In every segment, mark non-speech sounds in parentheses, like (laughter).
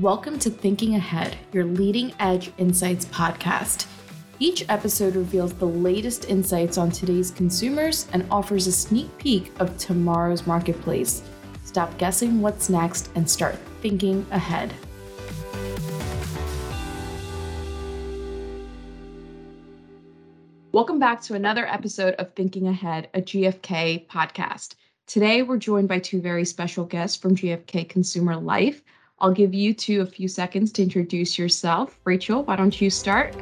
Welcome to Thinking Ahead, your leading edge insights podcast. Each episode reveals the latest insights on today's consumers and offers a sneak peek of tomorrow's marketplace. Stop guessing what's next and start thinking ahead. Welcome back to another episode of Thinking Ahead, a GFK podcast. Today, we're joined by two very special guests from GFK Consumer Life. I'll give you two a few seconds to introduce yourself. Rachel, why don't you start?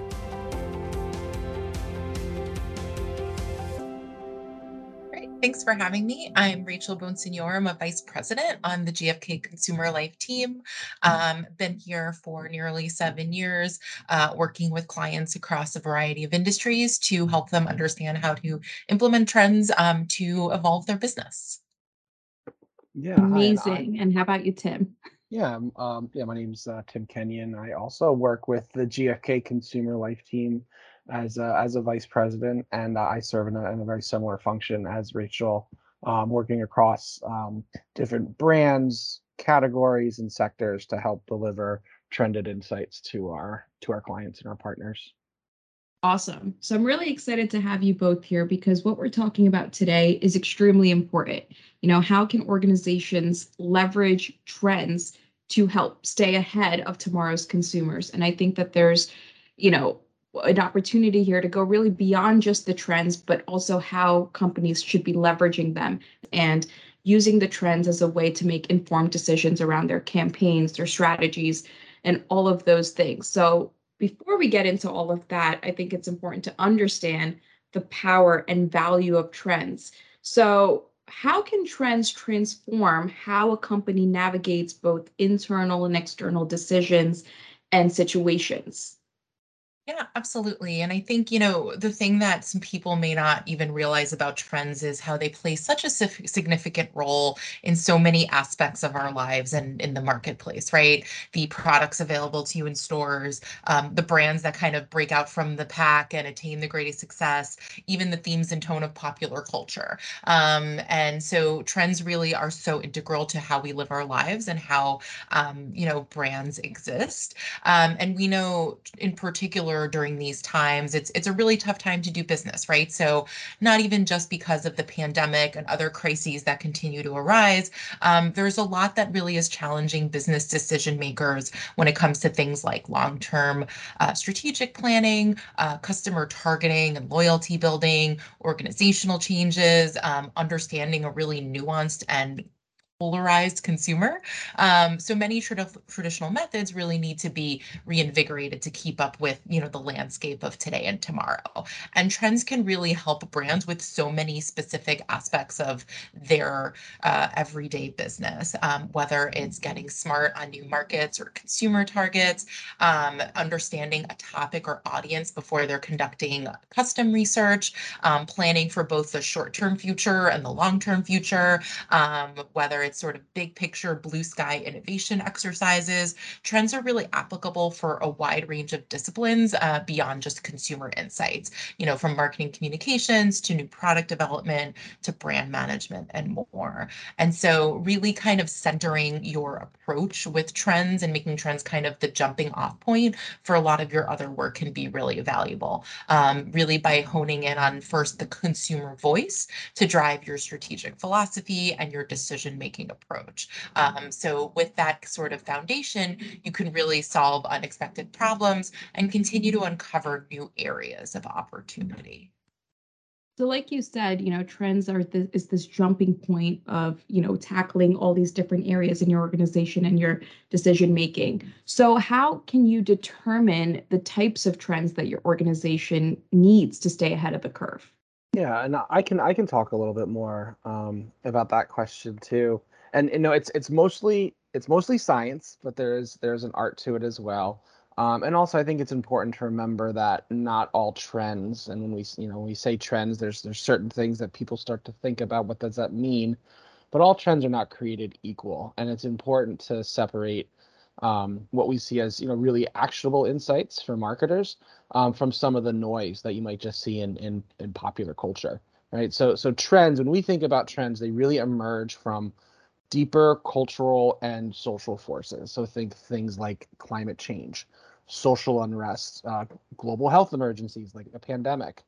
Great. Thanks for having me. I'm Rachel Bonsignore. I'm a vice president on the GFK Consumer Life team. Um, been here for nearly seven years, uh, working with clients across a variety of industries to help them understand how to implement trends um, to evolve their business. Yeah, amazing. Hi, and how about you, Tim? Yeah, um, yeah. My name's uh, Tim Kenyon. I also work with the GFK Consumer Life team as a, as a vice president, and uh, I serve in a, in a, very similar function as Rachel, um, working across um, different brands, categories, and sectors to help deliver trended insights to our to our clients and our partners. Awesome. So I'm really excited to have you both here because what we're talking about today is extremely important. You know, how can organizations leverage trends to help stay ahead of tomorrow's consumers? And I think that there's, you know, an opportunity here to go really beyond just the trends, but also how companies should be leveraging them and using the trends as a way to make informed decisions around their campaigns, their strategies, and all of those things. So, before we get into all of that, I think it's important to understand the power and value of trends. So, how can trends transform how a company navigates both internal and external decisions and situations? Yeah, absolutely. And I think, you know, the thing that some people may not even realize about trends is how they play such a significant role in so many aspects of our lives and in the marketplace, right? The products available to you in stores, um, the brands that kind of break out from the pack and attain the greatest success, even the themes and tone of popular culture. Um, and so trends really are so integral to how we live our lives and how, um, you know, brands exist. Um, and we know in particular, particular during these times. It's it's a really tough time to do business, right? So not even just because of the pandemic and other crises that continue to arise, um, there's a lot that really is challenging business decision makers when it comes to things like long-term uh, strategic planning, uh, customer targeting and loyalty building, organizational changes, um, understanding a really nuanced and polarized consumer. Um, so many tra- traditional methods really need to be reinvigorated to keep up with, you know, the landscape of today and tomorrow. And trends can really help brands with so many specific aspects of their uh, everyday business, um, whether it's getting smart on new markets or consumer targets, um, understanding a topic or audience before they're conducting custom research, um, planning for both the short-term future and the long-term future, um, whether it's sort of big picture blue sky innovation exercises. Trends are really applicable for a wide range of disciplines uh, beyond just consumer insights, you know, from marketing communications to new product development to brand management and more. And so really kind of centering your approach with trends and making trends kind of the jumping off point for a lot of your other work can be really valuable. Um, really by honing in on first the consumer voice to drive your strategic philosophy and your decision making approach. Um, so with that sort of foundation, you can really solve unexpected problems and continue to uncover new areas of opportunity. So, like you said, you know, trends are this, is this jumping point of you know tackling all these different areas in your organization and your decision making. So, how can you determine the types of trends that your organization needs to stay ahead of the curve? Yeah, and I can I can talk a little bit more um, about that question too and you know it's it's mostly it's mostly science but there's there's an art to it as well. Um, and also i think it's important to remember that not all trends and when we you know when we say trends there's there's certain things that people start to think about what does that mean? But all trends are not created equal and it's important to separate um, what we see as you know really actionable insights for marketers um, from some of the noise that you might just see in, in in popular culture right? So so trends when we think about trends they really emerge from deeper cultural and social forces. So think things like climate change, social unrest, uh, global health emergencies like a pandemic.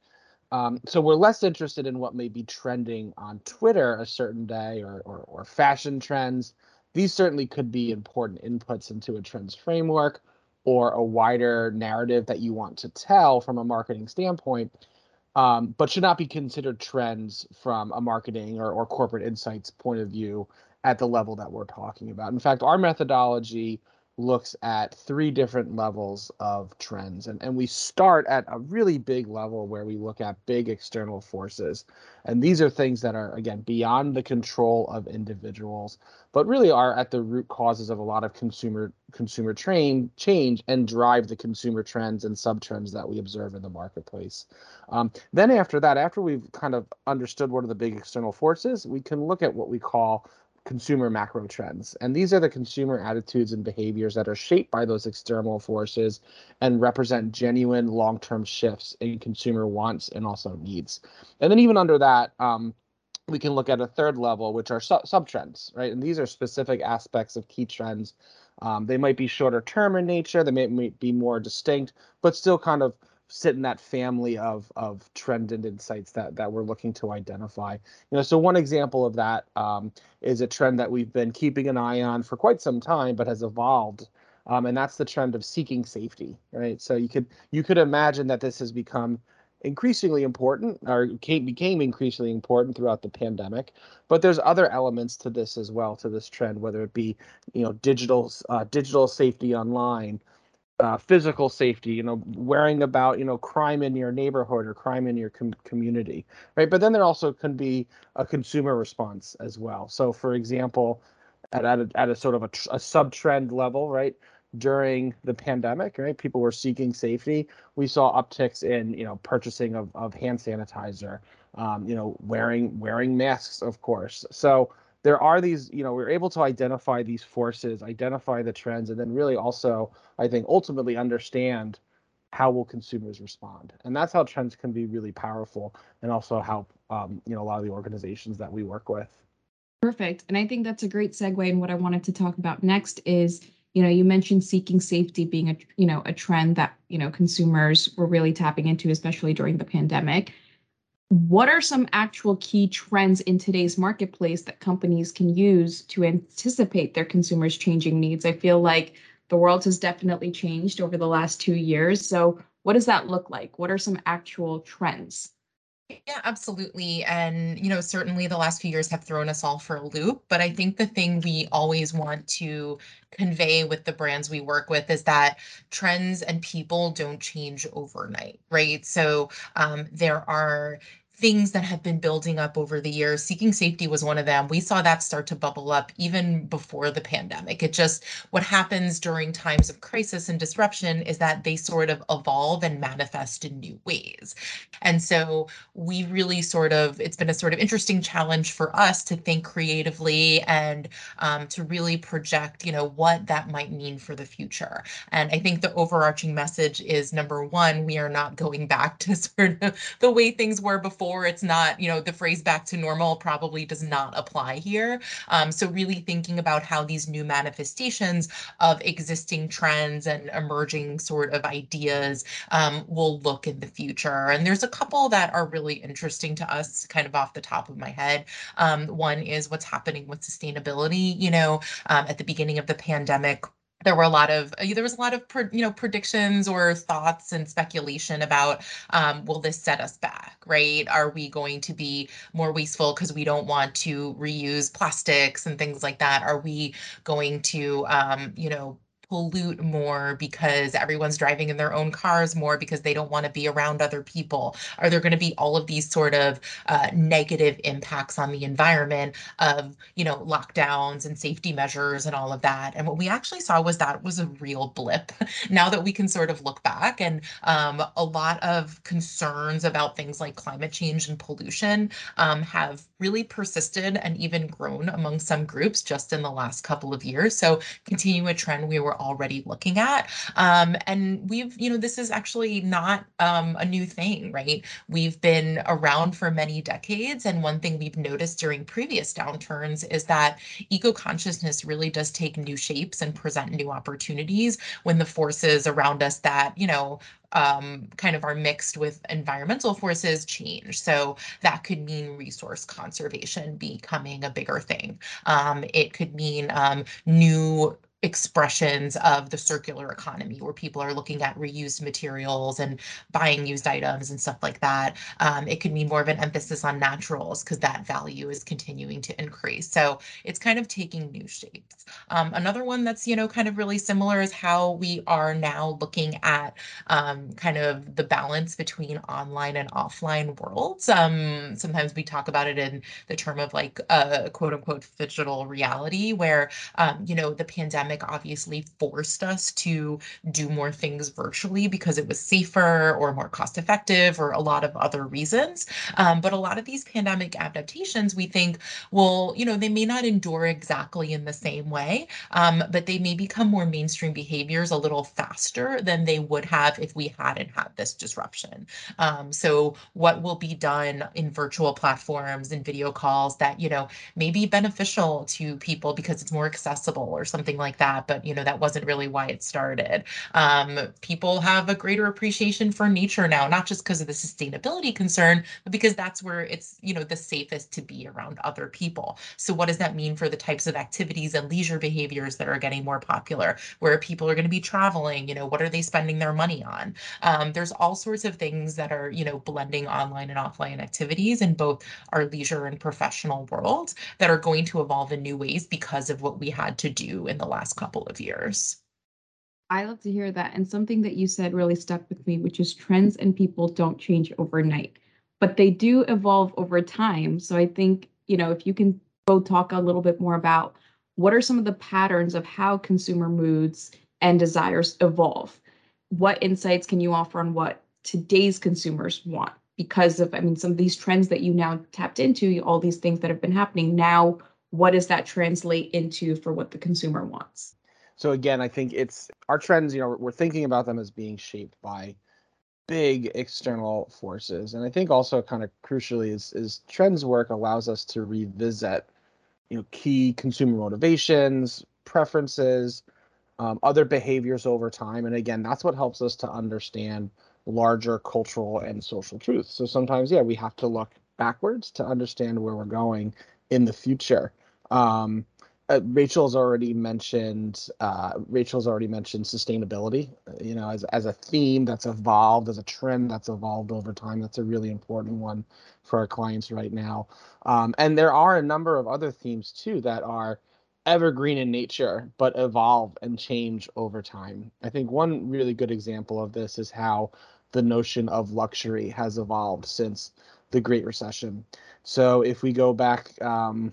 Um, so we're less interested in what may be trending on Twitter a certain day or, or, or fashion trends. These certainly could be important inputs into a trends framework or a wider narrative that you want to tell from a marketing standpoint um, but should not be considered trends from a marketing or, or corporate insights point of view at the level that we're talking about. In fact, our methodology looks at three different levels of trends. And, and we start at a really big level where we look at big external forces. And these are things that are, again, beyond the control of individuals, but really are at the root causes of a lot of consumer consumer train change and drive the consumer trends and sub trends that we observe in the marketplace. Um, then after that, after we've kind of understood what are the big external forces, we can look at what we call consumer macro trends. And these are the consumer attitudes and behaviors that are shaped by those external forces and represent genuine long term shifts in consumer wants and also needs. And then, even under that, um, we can look at a third level, which are sub, sub trends, right? And these are specific aspects of key trends. Um, they might be shorter term in nature, they may, may be more distinct, but still kind of sit in that family of of trend and insights that that we're looking to identify. You know, so one example of that um, is a trend that we've been keeping an eye on for quite some time, but has evolved, um, and that's the trend of seeking safety. Right. So you could you could imagine that this has become increasingly important or came, became increasingly important throughout the pandemic but there's other elements to this as well to this trend whether it be you know digital uh, digital safety online uh, physical safety, you know, worrying about, you know, crime in your neighborhood or crime in your com- community, right? But then there also can be a consumer response as well. So, for example, at, at, a, at a sort of a, a sub trend level, right? During the pandemic, right, people were seeking safety. We saw upticks in, you know, purchasing of, of hand sanitizer, um, you know, wearing wearing masks, of course. So, there are these, you know, we're able to identify these forces, identify the trends, and then really also, I think, ultimately understand how will consumers respond. And that's how trends can be really powerful and also help, um, you know, a lot of the organizations that we work with. Perfect. And I think that's a great segue. And what I wanted to talk about next is, you know, you mentioned seeking safety being a, you know, a trend that, you know, consumers were really tapping into, especially during the pandemic what are some actual key trends in today's marketplace that companies can use to anticipate their consumers' changing needs? I feel like the world has definitely changed over the last two years. So, what does that look like? What are some actual trends? Yeah, absolutely. And, you know, certainly the last few years have thrown us all for a loop. But I think the thing we always want to convey with the brands we work with is that trends and people don't change overnight, right? So um, there are things that have been building up over the years. Seeking safety was one of them. We saw that start to bubble up even before the pandemic. It just, what happens during times of crisis and disruption is that they sort of evolve and manifest in new ways. And so we really sort of, it's been a sort of interesting challenge for us to think creatively and um, to really project, you know, what that might mean for the future. And I think the overarching message is number one, we are not going back (laughs) to sort of the way things were before before it's not, you know, the phrase back to normal probably does not apply here. Um, so really thinking about how these new manifestations of existing trends and emerging sort of ideas um, will look in the future. And there's a couple that are really interesting to us, kind of off the top of my head. Um, one is what's happening with sustainability. You know, um, at the beginning of the pandemic, there were a lot of uh, there was a lot of you know predictions or thoughts and speculation about um, will this set us back right? Are we going to be more wasteful because we don't want to reuse plastics and things like that? Are we going to um, you know pollute more because everyone's driving in their own cars more because they don't want to be around other people? Are there going to be all of these sort of uh, negative impacts on the environment of, you know, lockdowns and safety measures and all of that? And what we actually saw was that was a real blip. (laughs) now that we can sort of look back and um, a lot of concerns about things like climate change and pollution um, have really persisted and even grown among some groups just in the last couple of years. So continue a trend we were were already looking at. Um, and we've, you know, this is actually not um, a new thing, right? We've been around for many decades. And one thing we've noticed during previous downturns is that eco consciousness really does take new shapes and present new opportunities when the forces around us that, you know, um, kind of are mixed with environmental forces change. So that could mean resource conservation becoming a bigger thing. Um, it could mean um, new expressions of the circular economy where people are looking at reused materials and buying used items and stuff like that. Um, it could mean more of an emphasis on naturals because that value is continuing to increase. So it's kind of taking new shapes. Um, another one that's, you know, kind of really similar is how we are now looking at um, kind of the balance between online and offline worlds. Um, sometimes we talk about it in the term of like a quote unquote digital reality where, um, you know, the pandemic pandemic obviously forced us to do more things virtually because it was safer or more cost effective or a lot of other reasons. Um, but a lot of these pandemic adaptations, we think, well, you know, they may not endure exactly in the same way, um, but they may become more mainstream behaviors a little faster than they would have if we hadn't had this disruption. Um, so what will be done in virtual platforms and video calls that, you know, may be beneficial to people because it's more accessible or something like that that, but you know, that wasn't really why it started. Um, people have a greater appreciation for nature now, not just because of the sustainability concern, but because that's where it's, you know, the safest to be around other people. So what does that mean for the types of activities and leisure behaviors that are getting more popular? Where people are going to be traveling, you know, what are they spending their money on? Um, there's all sorts of things that are, you know, blending online and offline activities in both our leisure and professional worlds that are going to evolve in new ways because of what we had to do in the last couple of years. I love to hear that. And something that you said really stuck with me, which is trends and people don't change overnight, but they do evolve over time. So I think, you know, if you can go talk a little bit more about what are some of the patterns of how consumer moods and desires evolve? What insights can you offer on what today's consumers want? Because of, I mean, some of these trends that you now tapped into, all these things that have been happening now what does that translate into for what the consumer wants? So again, I think it's our trends, you know, we're thinking about them as being shaped by big external forces. And I think also kind of crucially is is trends work allows us to revisit, you know, key consumer motivations, preferences, um, other behaviors over time. And again, that's what helps us to understand larger cultural and social truths. So sometimes, yeah, we have to look backwards to understand where we're going in the future. Um, uh, Rachel's already mentioned. Uh, Rachel's already mentioned sustainability. You know, as as a theme that's evolved, as a trend that's evolved over time. That's a really important one for our clients right now. Um, and there are a number of other themes too that are evergreen in nature but evolve and change over time. I think one really good example of this is how the notion of luxury has evolved since the Great Recession. So if we go back. Um,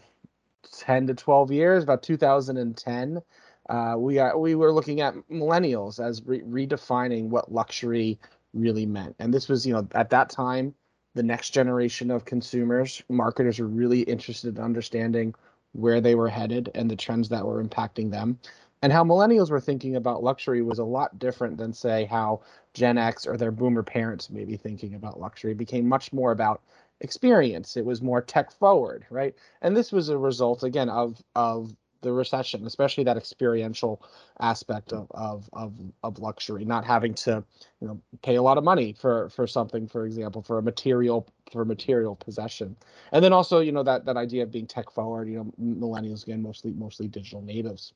10 to 12 years, about 2010, uh, we are, we were looking at millennials as re- redefining what luxury really meant. And this was, you know, at that time, the next generation of consumers, marketers were really interested in understanding where they were headed and the trends that were impacting them. And how millennials were thinking about luxury was a lot different than, say, how Gen X or their boomer parents may be thinking about luxury. It became much more about experience. It was more tech forward, right? And this was a result again of of the recession, especially that experiential aspect of of of, of luxury, not having to, you know, pay a lot of money for for something, for example, for a material for material possession, and then also, you know, that that idea of being tech forward. You know, millennials again, mostly mostly digital natives.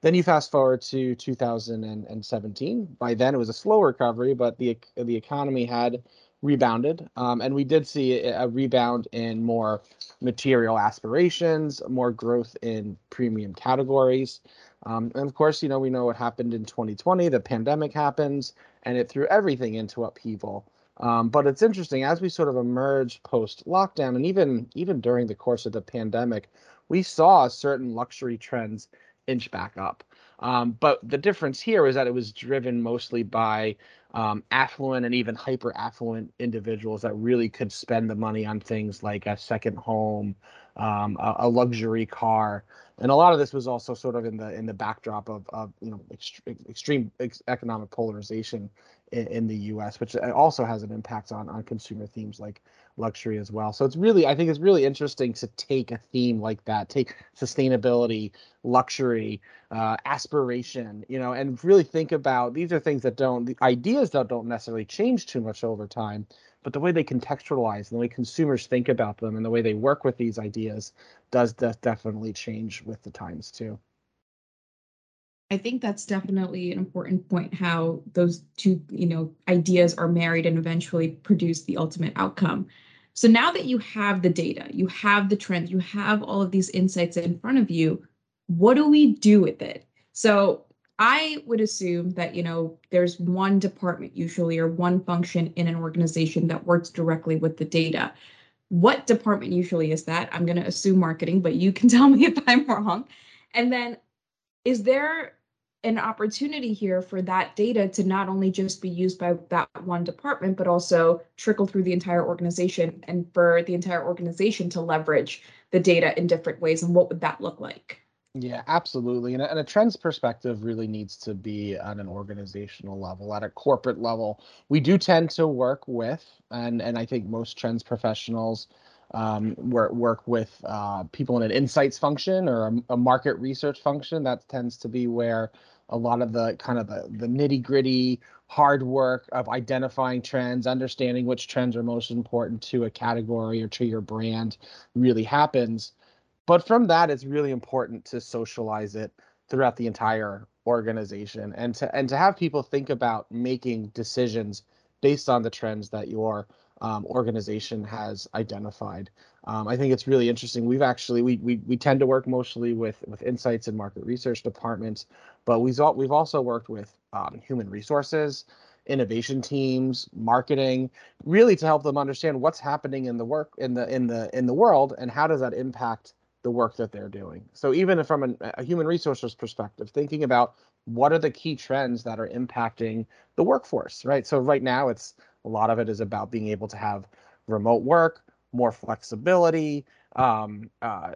Then you fast forward to 2017. By then, it was a slow recovery, but the the economy had rebounded. Um, and we did see a rebound in more material aspirations, more growth in premium categories. Um, and of course, you know, we know what happened in 2020, the pandemic happens and it threw everything into upheaval. Um, but it's interesting as we sort of emerge post lockdown and even even during the course of the pandemic, we saw certain luxury trends inch back up. Um, but the difference here is that it was driven mostly by um, affluent and even hyper affluent individuals that really could spend the money on things like a second home, um, a, a, luxury car. and a lot of this was also sort of in the in the backdrop of, of you know ext- extreme ex- economic polarization in, in, the U.S., which also has an impact on on consumer themes like luxury as well. So it's really I think it's really interesting to take a theme like that, take sustainability, luxury, uh, aspiration, you know, and really think about these are things that don't the ideas that don't necessarily change too much over time, but the way they contextualize and the way consumers think about them and the way they work with these ideas does de- definitely change with the times too. I think that's definitely an important point how those two, you know, ideas are married and eventually produce the ultimate outcome. So now that you have the data, you have the trends, you have all of these insights in front of you, what do we do with it? So I would assume that, you know, there's one department usually or one function in an organization that works directly with the data. What department usually is that? I'm going to assume marketing, but you can (laughs) tell me if I'm wrong. And then is there an opportunity here for that data to not only just be used by that one department, but also trickle through the entire organization and for the entire organization to leverage the data in different ways? And what would that look like? Yeah, absolutely. And a, and a trends perspective really needs to be at an organizational level, at a corporate level. We do tend to work with, and and I think most trends professionals um, work work with uh, people in an insights function or a, a, market research function. That tends to be where a lot of the kind of the, the nitty gritty hard work of identifying trends, understanding which trends are most important to a category or to your brand really happens. But from that, it's really important to socialize it throughout the entire organization and to and to have people think about making decisions based on the trends that your um, organization has identified. Um, I think it's really interesting. We've actually we, we we tend to work mostly with with insights and market research departments, but we've we've also worked with um, human resources, innovation teams, marketing, really to help them understand what's happening in the work in the in the in the world and how does that impact the work that they're doing. So even from an, a human resources perspective, thinking about what are the key trends that are impacting the workforce, right? So right now it's a lot of it is about being able to have remote work, more flexibility. Um, uh,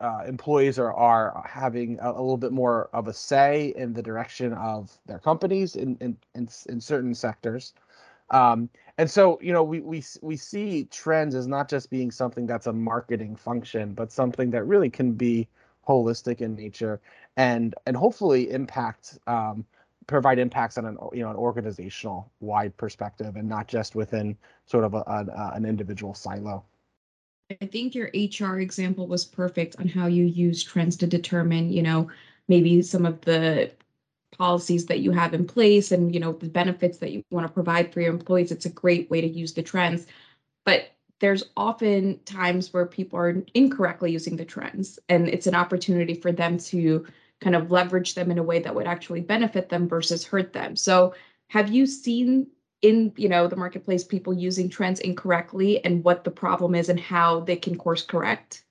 uh, employees are are having a, a, little bit more of a say in the direction of their companies in in in, in certain sectors. Um, and so, you know, we we we see trends as not just being something that's a marketing function, but something that really can be holistic in nature and and hopefully impact um, provide impacts on an you know an organizational wide perspective and not just within sort of a, a, uh, an individual silo. I think your HR example was perfect on how you use trends to determine, you know, maybe some of the policies that you have in place and you know the benefits that you want to provide for your employees it's a great way to use the trends but there's often times where people are incorrectly using the trends and it's an opportunity for them to kind of leverage them in a way that would actually benefit them versus hurt them. So have you seen in you know the marketplace people using trends incorrectly and what the problem is and how they can course correct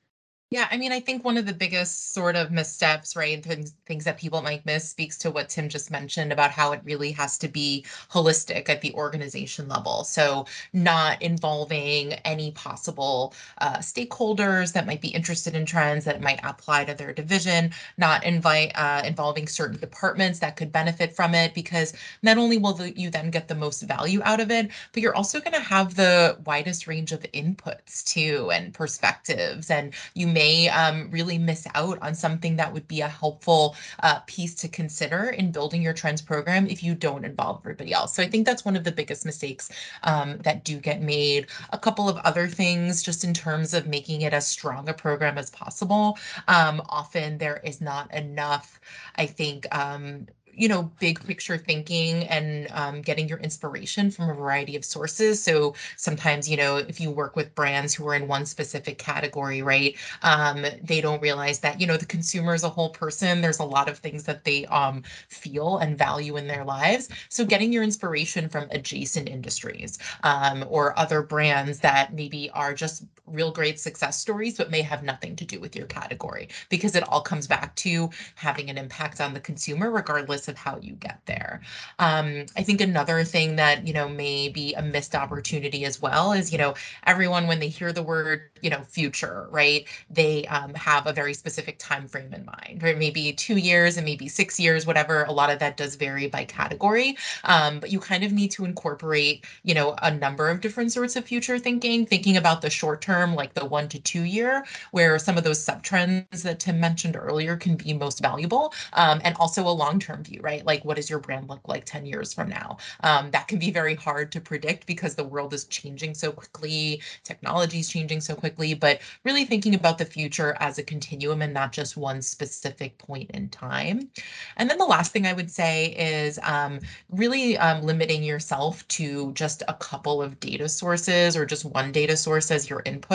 yeah, I mean, I think one of the biggest sort of missteps, right, things, things that people might miss speaks to what Tim just mentioned about how it really has to be holistic at the organization level. So, not involving any possible uh, stakeholders that might be interested in trends that might apply to their division, not invite uh, involving certain departments that could benefit from it, because not only will the, you then get the most value out of it, but you're also going to have the widest range of inputs too and perspectives, and you may may um, really miss out on something that would be a helpful uh, piece to consider in building your trends program if you don't involve everybody else. So I think that's one of the biggest mistakes um, that do get made. A couple of other things, just in terms of making it as strong a program as possible. Um, often there is not enough, I think, um, you know, big picture thinking and um, getting your inspiration from a variety of sources. So sometimes, you know, if you work with brands who are in one specific category, right, um, they don't realize that, you know, the consumer is a whole person. There's a lot of things that they um, feel and value in their lives. So getting your inspiration from adjacent industries um, or other brands that maybe are just real great success stories, but may have nothing to do with your category because it all comes back to having an impact on the consumer, regardless of how you get there. Um, I think another thing that, you know, may be a missed opportunity as well is, you know, everyone, when they hear the word, you know, future, right, they um, have a very specific time frame in mind, right? Maybe two years and maybe six years, whatever. A lot of that does vary by category, um, but you kind of need to incorporate, you know, a number of different sorts of future thinking, thinking about the short term, like the one to two year, where some of those sub trends that Tim mentioned earlier can be most valuable, um, and also a long term view, right? Like, what does your brand look like 10 years from now? Um, that can be very hard to predict because the world is changing so quickly, technology is changing so quickly, but really thinking about the future as a continuum and not just one specific point in time. And then the last thing I would say is um, really um, limiting yourself to just a couple of data sources or just one data source as your input,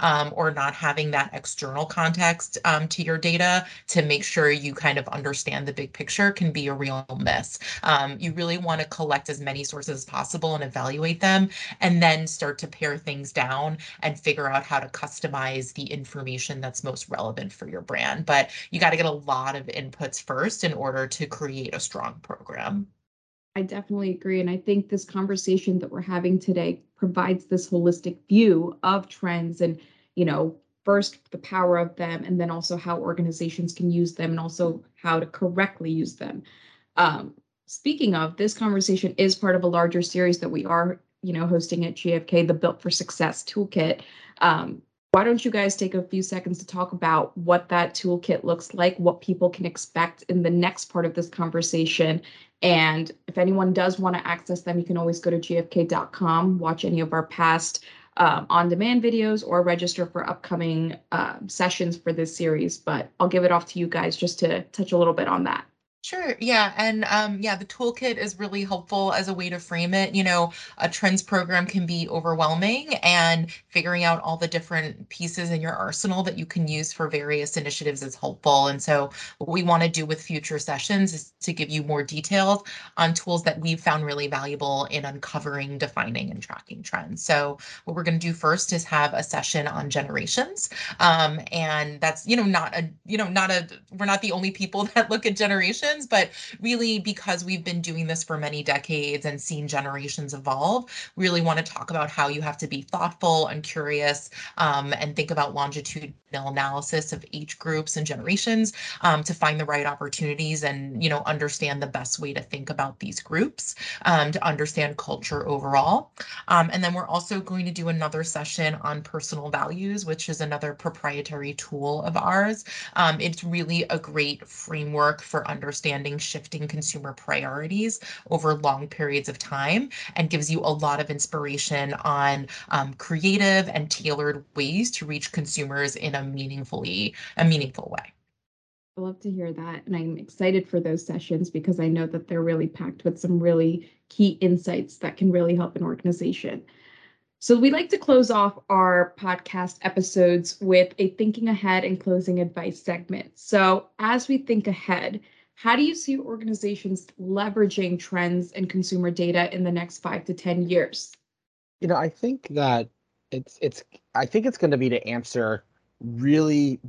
um, or not having that external context um, to your data to make sure you kind of understand the big picture can be a real miss. Um, you really want to collect as many sources as possible and evaluate them, and then start to pare things down and figure out how to customize the information that's most relevant for your brand. But you got to get a lot of inputs first in order to create a strong program. I definitely agree. And I think this conversation that we're having today provides this holistic view of trends and, you know, first the power of them and then also how organizations can use them and also how to correctly use them. Um, speaking of, this conversation is part of a larger series that we are, you know, hosting at GFK, the Built for Success Toolkit. Um, why don't you guys take a few seconds to talk about what that toolkit looks like, what people can expect in the next part of this conversation, and if anyone does want to access them, you can always go to gfk.com, watch any of our past um, on demand videos, or register for upcoming uh, sessions for this series. But I'll give it off to you guys just to touch a little bit on that. Sure. Yeah. And um, yeah, the toolkit is really helpful as a way to frame it. You know, a trends program can be overwhelming, and figuring out all the different pieces in your arsenal that you can use for various initiatives is helpful. And so, what we want to do with future sessions is to give you more details on tools that we've found really valuable in uncovering, defining, and tracking trends. So, what we're going to do first is have a session on generations. Um, and that's, you know, not a, you know, not a, we're not the only people (laughs) that look at generations but really because we've been doing this for many decades and seen generations evolve, really want to talk about how you have to be thoughtful and curious um, and think about longitudinal analysis of age groups and generations um, to find the right opportunities and you know understand the best way to think about these groups um, to understand culture overall. Um, and then we're also going to do another session on personal values, which is another proprietary tool of ours. Um, it's really a great framework for understanding understanding shifting consumer priorities over long periods of time and gives you a lot of inspiration on um, creative and tailored ways to reach consumers in a meaningfully a meaningful way. I love to hear that. And I'm excited for those sessions because I know that they're really packed with some really key insights that can really help an organization. So, we like to close off our podcast episodes with a thinking ahead and closing advice segment. So, as we think ahead, how do you see organizations leveraging trends and consumer data in the next five to 10 years? You know, I think that it's it's I think it's going to be to answer really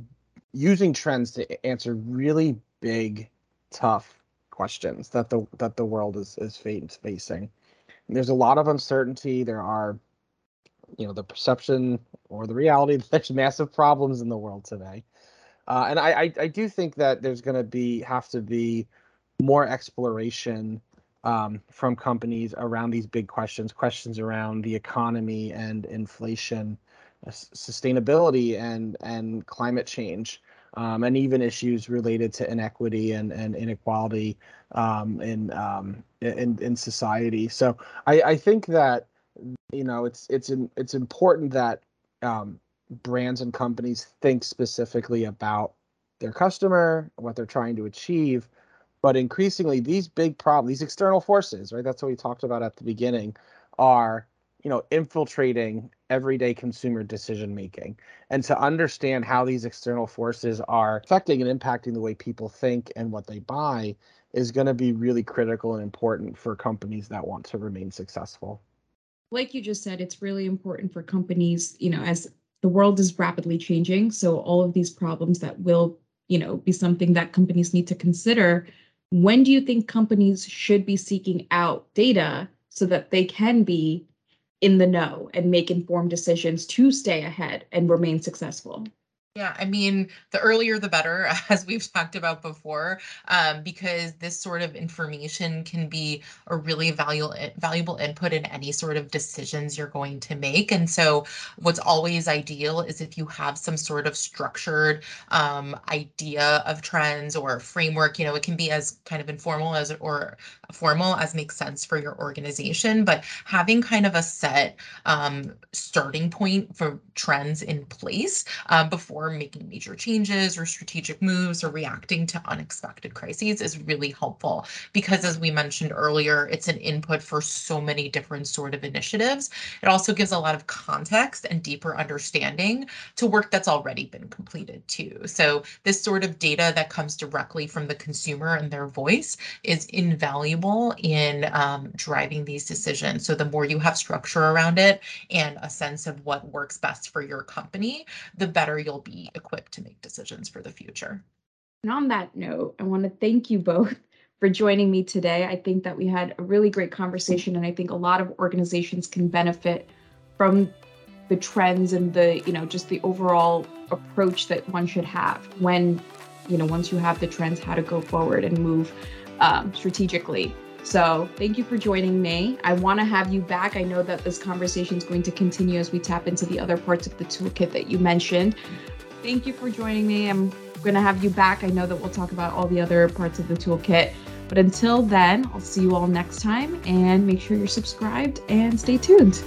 using trends to answer really big, tough questions that the that the world is is facing. there's a lot of uncertainty. There are, you know, the perception or the reality (laughs) that there's massive problems in the world today. Uh, and I, I, I do think that there's going to be have to be more exploration um, from companies around these big questions, questions around the economy and inflation, uh, sustainability and and climate change, um, and even issues related to inequity and, and inequality um, in, um, in in society. So I, I think that you know it's it's in, it's important that um, brands and companies think specifically about their customer, what they're trying to achieve. But increasingly, these big problems, these external forces, right? That's what we talked about at the beginning, are you know infiltrating everyday consumer decision making and to understand how these external forces are affecting and impacting the way people think and what they buy is going to be really critical and important for companies that want to remain successful like you just said it's really important for companies you know as the world is rapidly changing. So all of these problems that will, you know, be something that companies need to consider. When do you think companies should be seeking out data so that they can be in the know and make informed decisions to stay ahead and remain successful? Yeah, I mean, the earlier the better, (laughs) as we've talked about before, um, because this sort of information can be a really valuable valuable input in any sort of decisions you're going to make. And so, what's always ideal is if you have some sort of structured um, idea of trends or framework. You know, it can be as kind of informal as or formal as makes sense for your organization, but having kind of a set um, starting point for trends in place uh, before making major changes or strategic moves or reacting to unexpected crises is really helpful because as we mentioned earlier, it's an input for so many different sort of initiatives. It also gives a lot of context and deeper understanding to work that's already been completed too. So this sort of data that comes directly from the consumer and their voice is invaluable in um, driving these decisions. So the more you have structure around it and a sense of what works best for your company, the better you'll be equipped to make decisions for the future. And on that note, I want to thank you both (laughs) for joining me today. I think that we had a really great conversation, and I think a lot of organizations can benefit from the trends and the, you know, just the overall approach that one should have when, you know, once you have the trends, how to go forward and move um, strategically. So thank you for joining me. I want to have you back. I know that this conversation is going to continue as we tap into the other parts of the toolkit that you mentioned. Thank you for joining me. I'm going to have you back. I know that we'll talk about all the other parts of the toolkit. But until then, I'll see you all next time and make sure you're subscribed and stay tuned.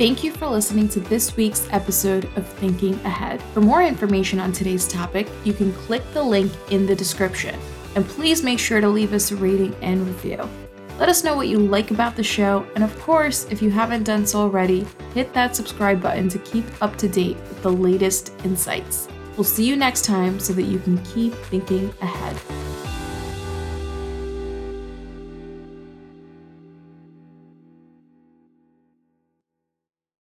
Thank you for listening to this week's episode of Thinking Ahead. For more information on today's topic, you can click the link in the description. And please make sure to leave us a rating and review. Let us know what you like about the show, and of course, if you haven't done so already, hit that subscribe button to keep up to date with the latest insights. We'll see you next time so that you can keep thinking ahead.